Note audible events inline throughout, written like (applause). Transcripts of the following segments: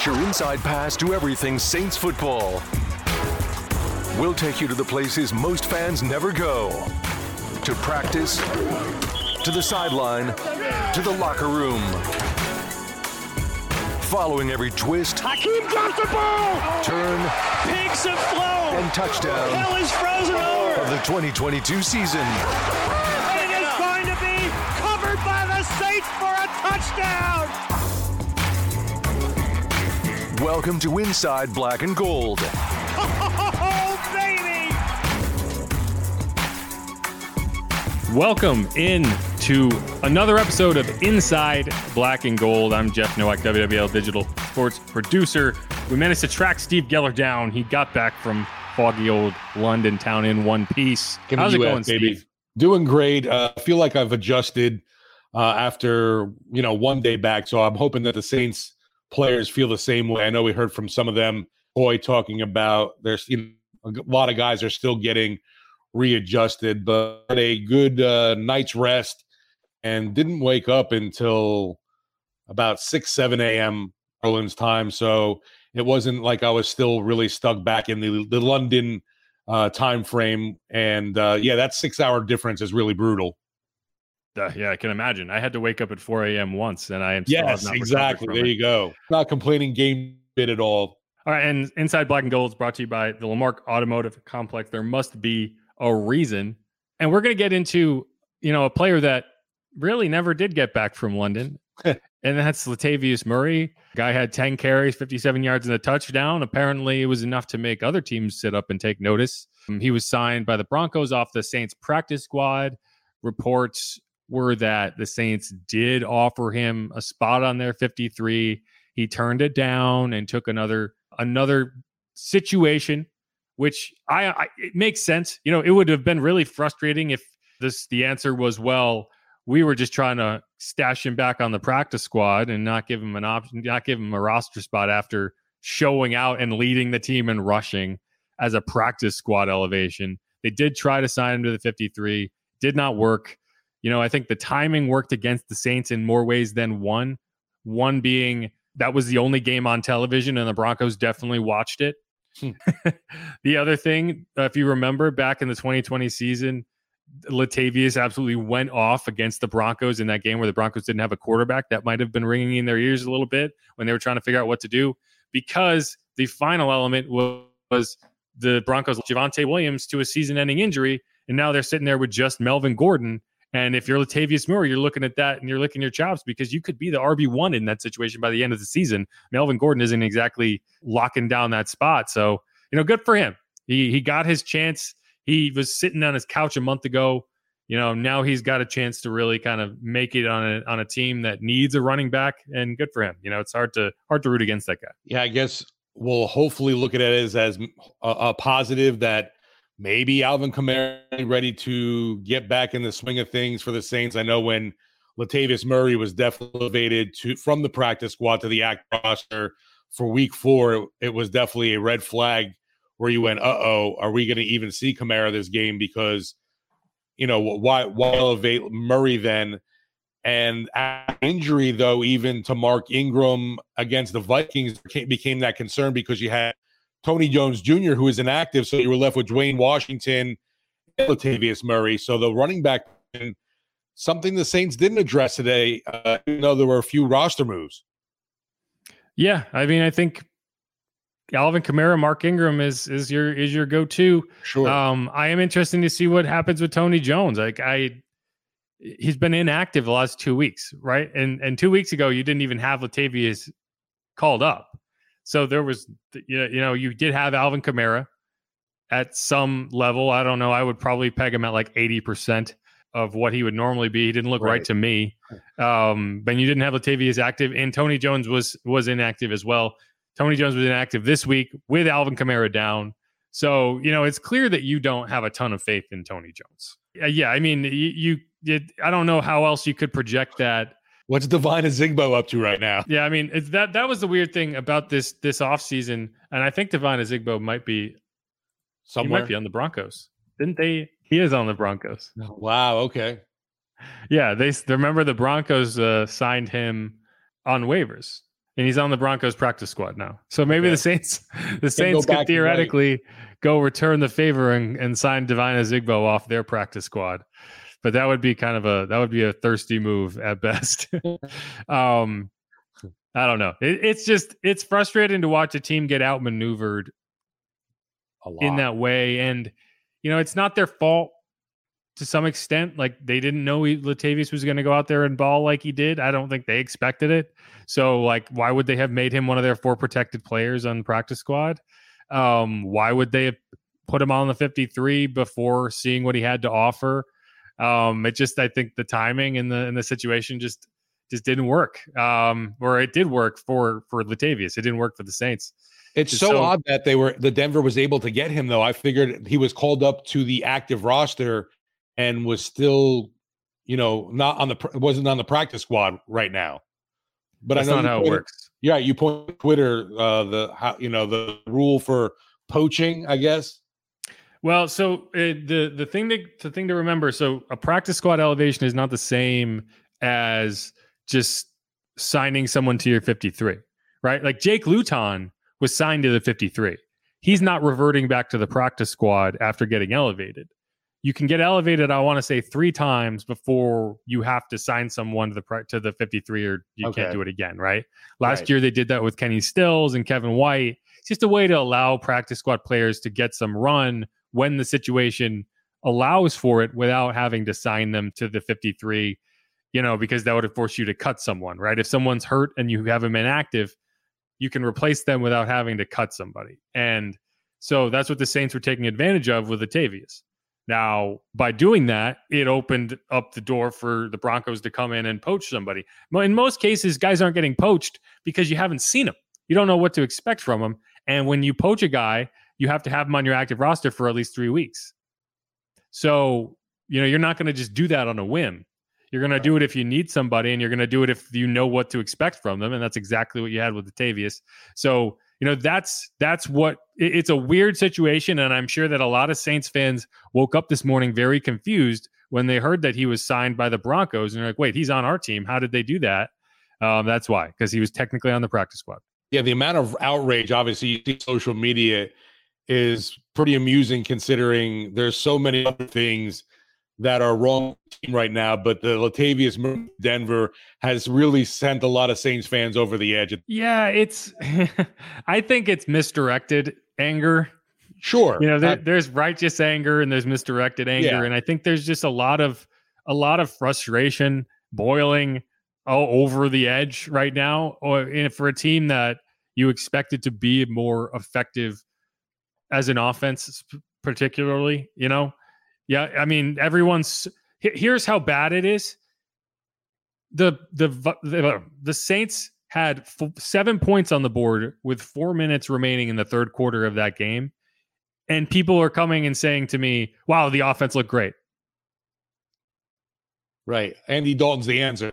Get your inside pass to everything Saints football. We'll take you to the places most fans never go to practice, to the sideline, to the locker room. Following every twist, Hakeem drops the ball. turn, Pigs have flown. and touchdown Hell is frozen over. of the 2022 season. It is going to be covered by the Saints for a touchdown. Welcome to Inside Black and Gold. Oh, (laughs) baby. Welcome in to another episode of Inside Black and Gold. I'm Jeff Nowak, WWL Digital Sports producer. We managed to track Steve Geller down. He got back from foggy old London town in one piece. Give How's it US, going, baby. Steve? Doing great. Uh, I feel like I've adjusted uh, after you know one day back, so I'm hoping that the Saints players feel the same way. I know we heard from some of them, boy, talking about there's you know, a lot of guys are still getting readjusted, but a good uh, night's rest and didn't wake up until about six seven a.m. Orleans time. So it wasn't like I was still really stuck back in the the London uh, time frame. And uh, yeah, that six hour difference is really brutal. Uh, yeah, I can imagine. I had to wake up at 4 a.m. once, and I am still Yes, not exactly. There it. you go. Not complaining game bit at all. All right, and Inside Black and Gold is brought to you by the Lamarque Automotive Complex. There must be a reason, and we're going to get into you know a player that really never did get back from London, (laughs) and that's Latavius Murray. Guy had 10 carries, 57 yards, and a touchdown. Apparently, it was enough to make other teams sit up and take notice. Um, he was signed by the Broncos off the Saints practice squad. Reports were that the Saints did offer him a spot on their 53 he turned it down and took another another situation which I, I it makes sense. You know it would have been really frustrating if this the answer was well we were just trying to stash him back on the practice squad and not give him an option not give him a roster spot after showing out and leading the team and rushing as a practice squad elevation. They did try to sign him to the 53 did not work you know i think the timing worked against the saints in more ways than one. One being that was the only game on television and the broncos definitely watched it. Hmm. (laughs) the other thing uh, if you remember back in the 2020 season latavius absolutely went off against the broncos in that game where the broncos didn't have a quarterback. That might have been ringing in their ears a little bit when they were trying to figure out what to do because the final element was, was the broncos Javonte williams to a season-ending injury and now they're sitting there with just melvin gordon and if you're Latavius Murray, you're looking at that and you're licking your chops because you could be the RB1 in that situation by the end of the season. Melvin Gordon isn't exactly locking down that spot. So, you know, good for him. He he got his chance. He was sitting on his couch a month ago. You know, now he's got a chance to really kind of make it on a on a team that needs a running back and good for him. You know, it's hard to hard to root against that guy. Yeah, I guess we'll hopefully look at it as, as a, a positive that maybe Alvin Kamara ready to get back in the swing of things for the Saints. I know when Latavius Murray was elevated to from the practice squad to the act roster for week four, it, was definitely a red flag where you went, uh oh, are we going to even see Kamara this game? Because, you know, why, why elevate Murray then? And injury, though, even to Mark Ingram against the Vikings became that concern because you had Tony Jones Jr., who is inactive. So you were left with Dwayne Washington and Latavius Murray. So the running back, something the Saints didn't address today, uh, even though there were a few roster moves. Yeah, I mean, I think Alvin Kamara, Mark Ingram is is your is your go to. Sure. Um, I am interested to see what happens with Tony Jones. Like I, he's been inactive the last two weeks, right? And and two weeks ago, you didn't even have Latavius called up, so there was you know you know you did have Alvin Kamara at some level. I don't know. I would probably peg him at like eighty percent of what he would normally be. He didn't look right, Right. to me. Um, but you didn't have Latavius active, and Tony Jones was was inactive as well. Tony Jones was inactive this week with Alvin Kamara down. So, you know, it's clear that you don't have a ton of faith in Tony Jones. Yeah, I mean, you, you it, I don't know how else you could project that. What's Devine Ozigbo up to right now? Yeah, I mean, it's that that was the weird thing about this this offseason. And I think Devine Ozigbo might be he Somewhere. might be on the Broncos. Didn't they? He is on the Broncos. Wow. Okay. Yeah, they remember the Broncos uh, signed him on waivers. and he's on the Broncos practice squad now. So maybe Okay. the Saints, the Saints could theoretically go return the favor and, and sign Devine Ozigbo off their practice squad. But that would be kind of a that would be a thirsty move at best. (laughs) um, I don't know. It, it's just it's frustrating to watch a team get outmaneuvered A lot. in that way, and you know it's not their fault to some extent. Like they didn't know he, Latavius was going to go out there and ball like he did. I don't think they expected it. So like, why would they have made him one of their four protected players on practice squad? Um, why would they have put him on the 53 before seeing what he had to offer? Um, it just I think the timing and the and the situation just just didn't work. Um, or it did work for for Latavius. It didn't work for the Saints. It's so, so- odd that they were the Denver was able to get him though. I figured he was called up to the active roster and was still, you know, not on the wasn't on the practice squad right now. But That's I know not how it works. Yeah, you point Twitter uh, the how you know the rule for poaching. I guess. Well, so uh, the the thing to the thing to remember, so a practice squad elevation is not the same as just signing someone to your 53, right? Like Jake Luton was signed to the 53. He's not reverting back to the practice squad after getting elevated. You can get elevated, I want to say, three times before you have to sign someone to the to the 53, or you Okay. can't do it again, right? Last Right. year they did that with Kenny Stills and Kevin White. It's just a way to allow practice squad players to get some run when the situation allows for it without having to sign them to the 53 you know because that would force you to cut someone right? If someone's hurt and you have them inactive you can replace them without having to cut somebody. And so that's what the saints were taking advantage of with Latavius. now by doing that it opened up the door for the broncos to come in and poach somebody. In most cases guys aren't getting poached because you haven't seen them you don't know what to expect from them and when you poach a guy you have to have him on your active roster for at least three weeks. So, you know, you're not going to just do that on a whim. You're going to do it if you need somebody, and you're going to do it if you know what to expect from them, and that's exactly what you had with Latavius. So, you know, that's that's what it- it's a weird situation, and I'm sure that a lot of Saints fans woke up this morning very confused when they heard that he was signed by the Broncos, and they're like, "Wait, he's on our team. How did they do that?" Um, that's why, because he was technically on the practice squad. Yeah, the amount of outrage, obviously, you see social media is pretty amusing considering there's so many other things that are wrong with the team right now. But the Latavius Denver has really sent a lot of Saints fans over the edge. Yeah, it's. (laughs) I think it's misdirected anger. Sure, You know, there, uh, there's righteous anger and there's misdirected anger, Yeah. and I think there's just a lot of a lot of frustration boiling all over the edge right now, or for a team that you expected to be more effective as an offense, particularly. You know, yeah, I mean, everyone's. Here's how bad it is. The the the, uh, the Saints had f- seven points on the board with four minutes remaining in the third quarter of that game and people are coming and saying to me, "Wow, the offense looked great." right. Andy Dalton's the answer.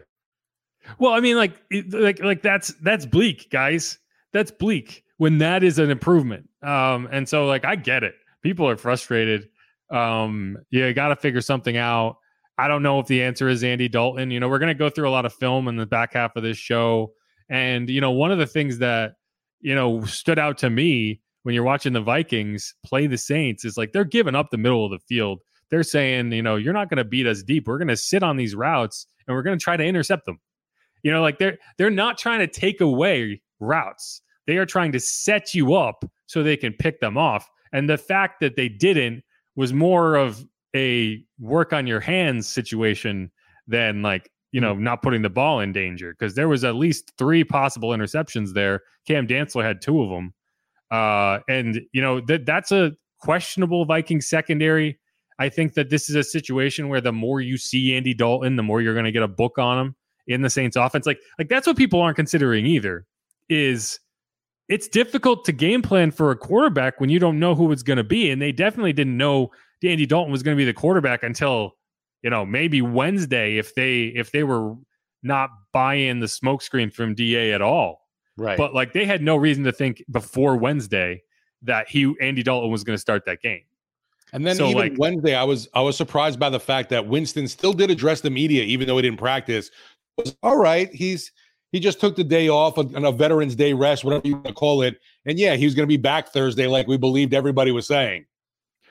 Well, I mean, like, like, like that's that's bleak, guys. That's bleak when that is an improvement. Um, and so, like, I get it. People are frustrated. Um, you got to figure something out. I don't know if the answer is Andy Dalton. You know, we're going to go through a lot of film in the back half of this show, and you know, one of the things that you know stood out to me when you're watching the Vikings play the Saints is like they're giving up the middle of the field. They're saying, you know, you're not going to beat us deep. We're going to sit on these routes and we're going to try to intercept them. You know, like they're they're not trying to take away routes. They are trying to set you up so they can pick them off. And the fact that they didn't was more of a work on your hands situation than like, you know, not putting the ball in danger because there was at least three possible interceptions there. Cam Dantzler had two of them. Uh, and you know, that that's a questionable Viking secondary. I think that this is a situation where the more you see Andy Dalton, the more you're going to get a book on him in the Saints offense. Like, like that's what people aren't considering either. Is it's difficult to game plan for a quarterback when you don't know who it's going to be, and they definitely didn't know Andy Dalton was going to be the quarterback until you know maybe Wednesday if they if they were not buying the smokescreen from Da at all. Right. But like they had no reason to think before Wednesday that he Andy Dalton was going to start that game. And then So, even like- Wednesday, I was I was surprised by the fact that Winston still did address the media, even though he didn't practice. Was all right. He's He just took the day off on a Veterans Day rest, whatever you want to call it. And yeah, he was going to be back Thursday, like we believed everybody was saying.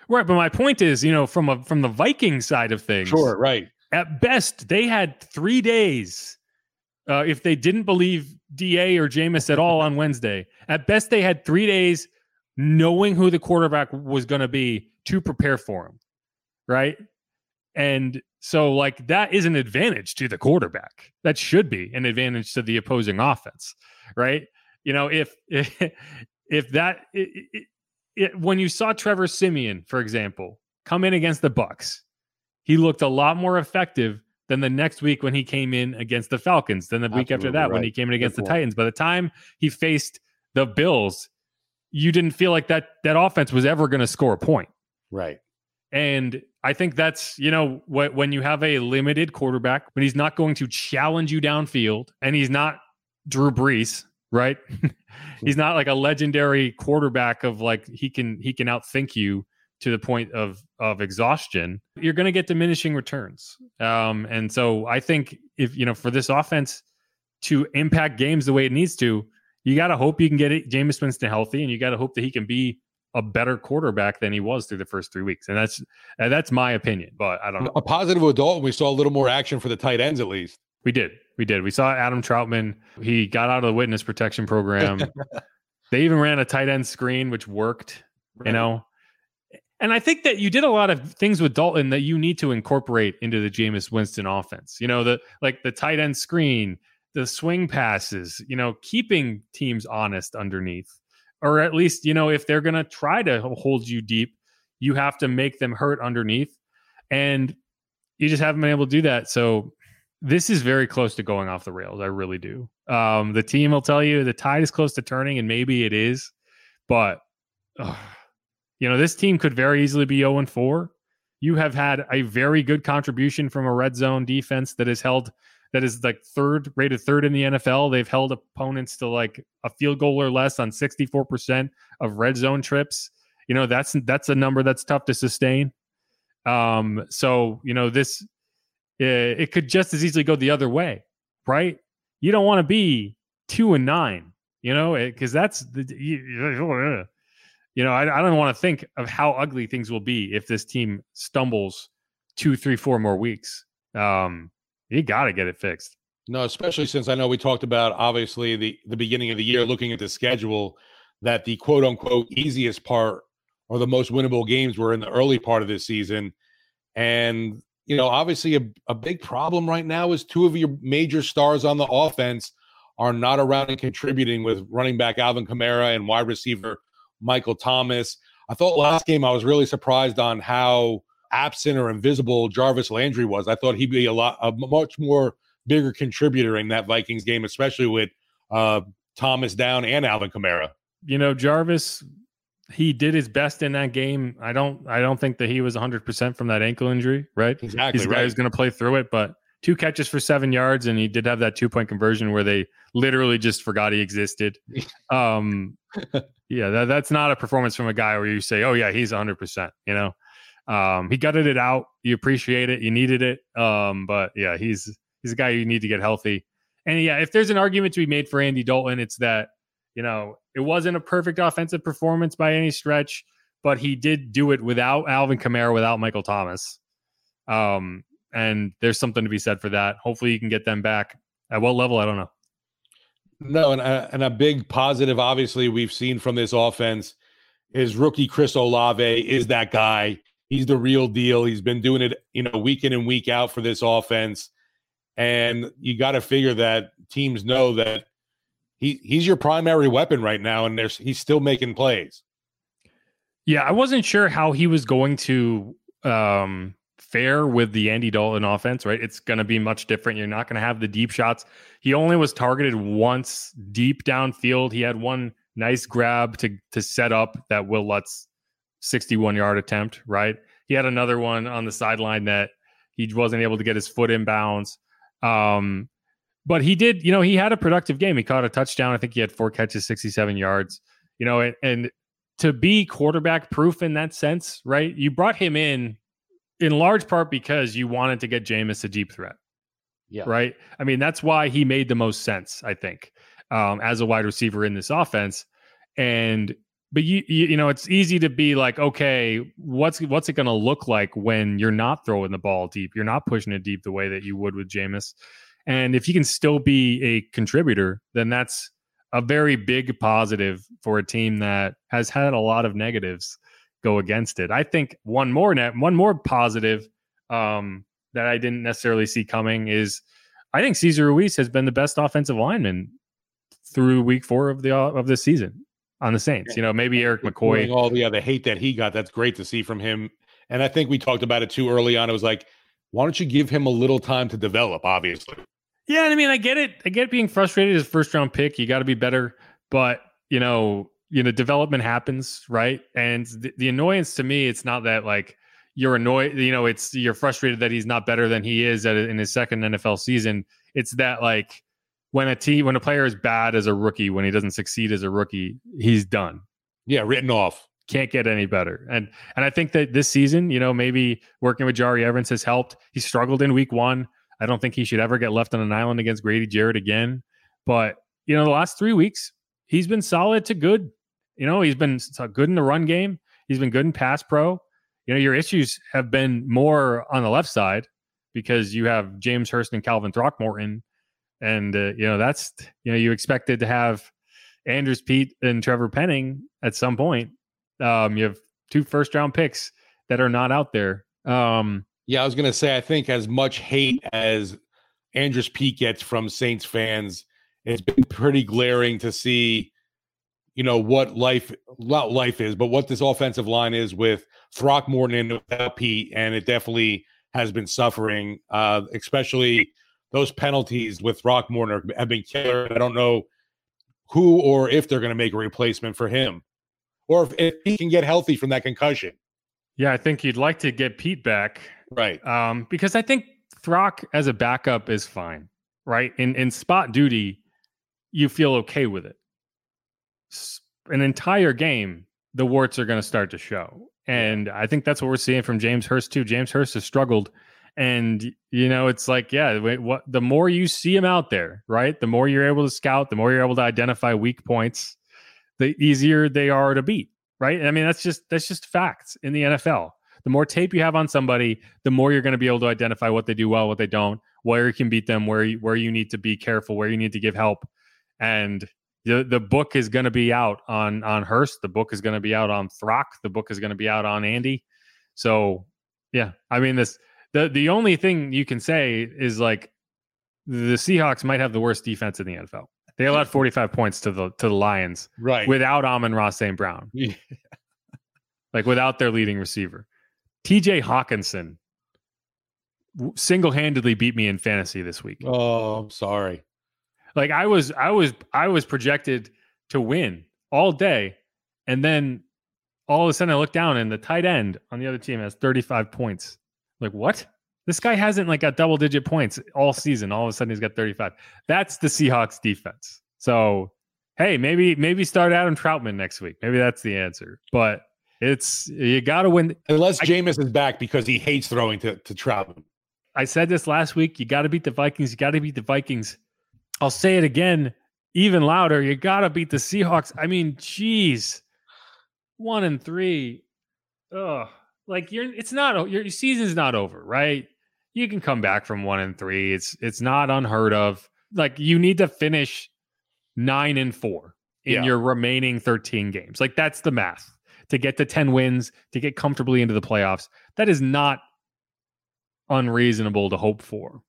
Right, but my point is, you know, from a from the Viking side of things, Sure, right. at best they had three days. Uh, if they didn't believe Da or Jameis at all on Wednesday, at best they had three days knowing who the quarterback was going to be to prepare for him, right? And so, like that is an advantage to the quarterback. That should be an advantage to the opposing offense, right? You know, if if, (laughs) if that it, it, it, when you saw Trevor Siemian, for example, come in against the Bucks, he looked a lot more effective than the next week when he came in against the Falcons, than the week after Absolutely that when he came in against Good the point. Titans. By the time he faced the Bills, you didn't feel like that that offense was ever going to score a point. Right. And I think that's, you know, wh- when you have a limited quarterback, when he's not going to challenge you downfield and he's not Drew Brees, right? (laughs) he's not like a legendary quarterback of like he can he can outthink you to the point of of exhaustion. You're going to get diminishing returns. Um and so I think if, you know, for this offense to impact games the way it needs to, you got to hope you can get it, Jameis Winston healthy and you got to hope that he can be a better quarterback than he was through the first three weeks. And that's and that's my opinion, but I don't know. A positive adult, we saw a little more action for the tight ends at least. We did. We did. We saw Adam Trautman. He got out of the witness protection program. (laughs) they even ran a tight end screen, which worked, you know. And I think that you did a lot of things with Dalton that you need to incorporate into the Jameis Winston offense. You know, the like the tight end screen, the swing passes, you know, keeping teams honest underneath. Or at least, you know, if they're gonna try to hold you deep, you have to make them hurt underneath. And you just haven't been able to do that. So this is very close to going off the rails. I really do. Um, the team will tell you the tide is close to turning, and maybe it is, but you know this team could very easily be 0 and 4. You have had a very good contribution from a red zone defense that is held that is like third rated third in the NFL. They've held opponents to like a field goal or less on 64% of red zone trips. You know, that's that's a number that's tough to sustain. Um, so you know, this it, it could just as easily go the other way, right? You don't want to be two and nine, you know, because that's the you, you know, I, I don't want to think of how ugly things will be if this team stumbles two, three, four more weeks. Um, you got to get it fixed. No, especially since I know we talked about obviously the the beginning of the year, looking at the schedule, that the quote unquote easiest part or the most winnable games were in the early part of this season, and you know, obviously a, a big problem right now is two of your major stars on the offense are not around and contributing with running back Alvin Kamara and wide receiver Michael Thomas. I thought last game I was really surprised on how absent or invisible Jarvis Landry was. I thought he'd be a lot a much more bigger contributor in that Vikings game, especially with uh, Thomas down and Alvin Kamara. You know, Jarvis, he did his best in that game. I don't, I don't think that he was 100 percent from that ankle injury. Right? Exactly He's who's going to play through it, but two catches for seven yards, and he did have that two point conversion where they literally just forgot he existed. (laughs) Um, yeah, that, that's not a performance from a guy where you say, "Oh yeah, he's 100." percent You know, um, he gutted it out. You appreciate it. You needed it. Um, but yeah, he's he's a guy you need to get healthy. And yeah, if there's an argument to be made for Andy Dalton, it's that you know it wasn't a perfect offensive performance by any stretch, but he did do it without Alvin Kamara, without Michael Thomas. Um, and there's something to be said for that. Hopefully, you can get them back. At what level? I don't know. No, and a, and a big positive, obviously, we've seen from this offense is rookie Chris Olave is that guy. He's the real deal. He's been doing it, you know, week in and week out for this offense. And you got to figure that teams know that he he's your primary weapon right now, and there's he's still making plays. Yeah, I wasn't sure how he was going to um, fare with the Andy Dalton offense, right? It's going to be much different. You're not going to have the deep shots. He only was targeted once deep downfield. He had one nice grab to to set up that Wil Lutz 61 yard attempt, right? He had another one on the sideline that he wasn't able to get his foot in bounds. Um, but he did, you know, he had a productive game. He caught a touchdown. I think he had four catches, 67 yards, you know, and, and to be quarterback proof in that sense, right? You brought him in in large part because you wanted to get Jameis a deep threat, Yeah. Right. I mean, that's why he made the most sense, I think, um, as a wide receiver in this offense. And but you, you you know it's easy to be like okay what's what's it going to look like when you're not throwing the ball deep? You're not pushing it deep the way that you would with Jameis. And if you can still be a contributor then that's a very big positive for a team that has had a lot of negatives go against it. I think one more net one more positive um, that I didn't necessarily see coming is I think Cesar Ruiz has been the best offensive lineman through week 4 of the of the season on the Saints. You know, maybe Erik McCoy. All the other hate that he got, that's great to see from him. And I think we talked about it too early on. It was like, why don't you give him a little time to develop? Obviously. Yeah, I mean, I get it. I get being frustrated as first round pick. You got to be better, but you know, you know, development happens, right? And the, the annoyance to me, it's not that like you're annoyed. You know, it's you're frustrated that he's not better than he is at, in his second NFL season. It's that like when a team when a player is bad as a rookie, when he doesn't succeed as a rookie, he's done. Yeah, written off. Can't get any better. And and I think that this season, you know, maybe working with Jahri Evans has helped. He struggled in week one. I don't think he should ever get left on an island against Grady Jarrett again. But you know, the last three weeks, he's been solid to good. You know, he's been good in the run game. He's been good in pass pro. You know, your issues have been more on the left side because you have James Hurst and Calvin Throckmorton and uh, you know that's you know you expected to have Andrus Peat and Trevor Penning at some point. Um, you have two first round picks that are not out there. Um, yeah, I was gonna say I think as much hate as Andrus Peat gets from Saints fans, it's been pretty glaring to see, you know, what life not life is, but what this offensive line is with Throckmorton and without Peat, and it definitely has been suffering, uh, especially those penalties with Throckmorton have been killer. I don't know who or if they're going to make a replacement for him, or if, if, he can get healthy from that concussion. Yeah, I think you'd like to get Peat back, right? Um, because I think Throck as a backup is fine, right? In in spot duty, you feel okay with it. An entire game, the warts are going to start to show, and I think that's what we're seeing from James Hurst too. James Hurst has struggled and you know it's like yeah what the more you see him out there right the more you're able to scout the more you're able to identify weak points the easier they are to beat right i mean that's just that's just facts in the nfl the more tape you have on somebody the more you're going to be able to identify what they do well what they don't where you can beat them where you, where you need to be careful where you need to give help and the, the book is going to be out on on Hurst. The book is going to be out on Throck. The book is going to be out on Andy. So yeah, I mean this the the only thing you can say is like the Seahawks might have the worst defense in the NFL. They allowed 45 points to the to the Lions, right? Without Amon-Ra St. Brown, (laughs) yeah. like without their leading receiver, T.J. Hockenson single handedly beat me in fantasy this week. Oh, I'm sorry. Like I was, I was, I was projected to win all day, and then all of a sudden I look down and the tight end on the other team has 35 points. Like what? This guy hasn't like got double digit points all season. All of a sudden he's got 35. That's the Seahawks defense. So hey, maybe maybe start Adam Trautman next week. Maybe that's the answer. But it's you got to win unless Jameis is back because he hates throwing to to Trautman. I said this last week. You got to beat the Vikings. You got to beat the Vikings. I'll say it again, even louder. You got to beat the Seahawks. I mean, geez, one and three. Ugh like you're it's not your season's not over, right? You can come back from one and three. It's it's not unheard of. Like you need to finish nine and four in yeah. your remaining 13 games. Like that's the math to get to 10 wins, to get comfortably into the playoffs. That is not unreasonable to hope for.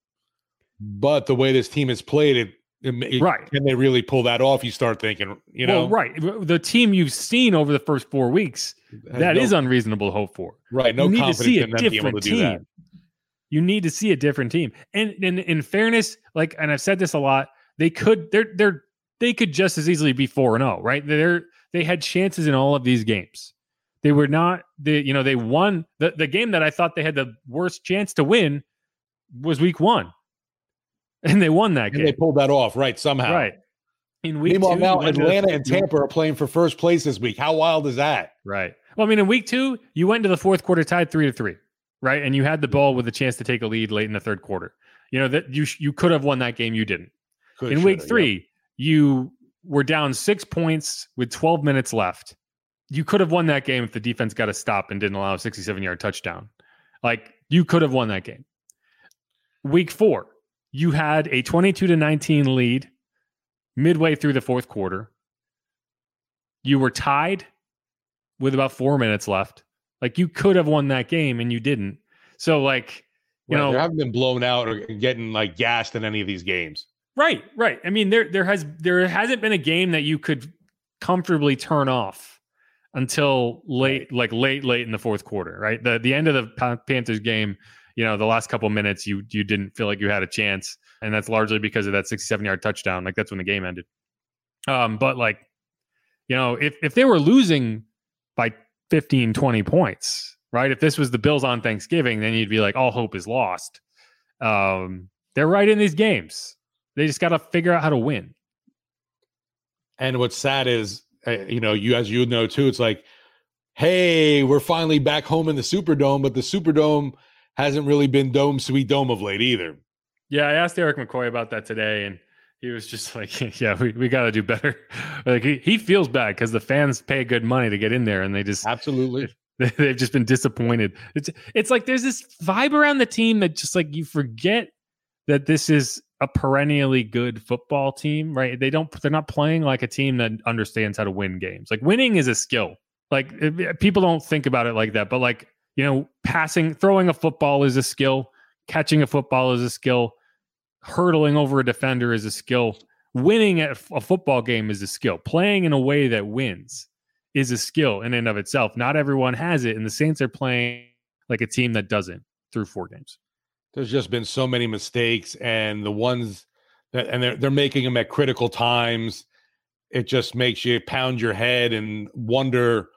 But the way this team has played, it it, right. Can they really pull that off? You start thinking, you know, well, right. The team you've seen over the first four weeks, that no, is unreasonable to hope for. Right. No you need confidence to see in them being able to team. do that. You need to see a different team. And in, in fairness, like, and I've said this a lot, they could, they're, they're, they could just as easily be 4 and 0, right? They're, they had chances in all of these games. They were not, the, you know, they won the, the game that I thought they had the worst chance to win was week one (laughs) and they won that and game. They pulled that off, right? Somehow, right. In week Meanwhile, two, now Atlanta and Tampa are playing for first place this week. How wild is that? Right. Well, I mean, in week two, you went into the fourth quarter tied three to three, right? And you had the ball with a chance to take a lead late in the third quarter. You know that you you could have won that game, you didn't. Could, In week three, you were down six points with 12 minutes left. You could have won that game if the defense got a stop and didn't allow a 67 yard touchdown. Like you could have won that game. Week four, you had a 22 to 19 lead midway through the fourth quarter. You were tied with about four minutes left. Like you could have won that game and you didn't. So, like, you Right, know, they haven't been blown out or getting like gassed in any of these games. Right, right. I mean, there there has there hasn't been a game that you could comfortably turn off until late, like late, late in the fourth quarter. Right, the the end of the Panthers game. You know, the last couple minutes, you you didn't feel like you had a chance, and that's largely because of that sixty-seven yard touchdown. Like that's when the game ended. Um, but like, you know, if if they were losing by 15, 20 points, right? If this was the Bills on Thanksgiving, then you'd be like, all hope is lost. Um, they're right in these games. They just got to figure out how to win. And what's sad is, uh, you know, you as you know too, it's like, hey, we're finally back home in the Superdome, but the Superdome hasn't really been dome sweet dome of late either. Yeah, I asked Erik McCoy about that today, and he was just (laughs) like, "Yeah, we, we got to do better." (laughs) like he, he feels bad because the fans pay good money to get in there, and they just Absolutely. (laughs) they've just been disappointed. It's it's like there's this vibe around the team that just like you forget that this is a perennially good football team, right? They don't they're not playing like a team that understands how to win games. Like winning is a skill. Like it- people don't think about it like that, but like, you know, passing, throwing a football is a skill, catching a football is a skill, hurdling over a defender is a skill. Winning at a football game is a skill. Playing in a way that wins is a skill in and of itself. Not everyone has it, and the Saints are playing like a team that doesn't through four games. There's just been so many mistakes, and the ones that and they're they're making them at critical times. It just makes you pound your head and wonder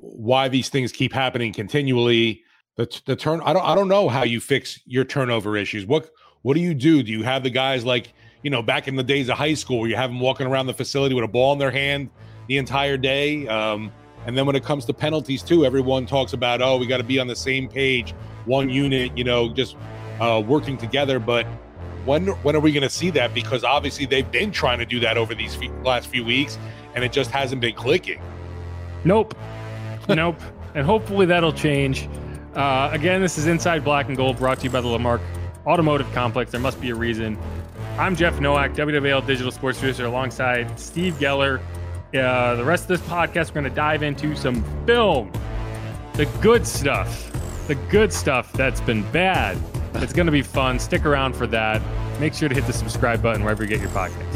why these things keep happening continually. The the turn I don't I don't know how you fix your turnover issues. What what do you do? Do you have the guys like you know back in the days of high school where you have them walking around the facility with a ball in their hand the entire day? Um, and then when it comes to penalties too, everyone talks about oh we got to be on the same page, one unit, you know, just uh, working together. But when when are we going to see that? Because obviously they've been trying to do that over these few, last few weeks, and it just hasn't been clicking. Nope. Nope. And hopefully that'll change. Uh, again, this is Inside Black and Gold brought to you by the Lamarque Automotive Complex. There must be a reason. I'm Jeff Nowak, WWL Digital Sports Producer, alongside Steve Geller. Uh, the rest of this podcast, we're going to dive into some film, the good stuff, the good stuff that's been bad. It's going to be fun. Stick around for that. Make sure to hit the subscribe button wherever you get your podcasts.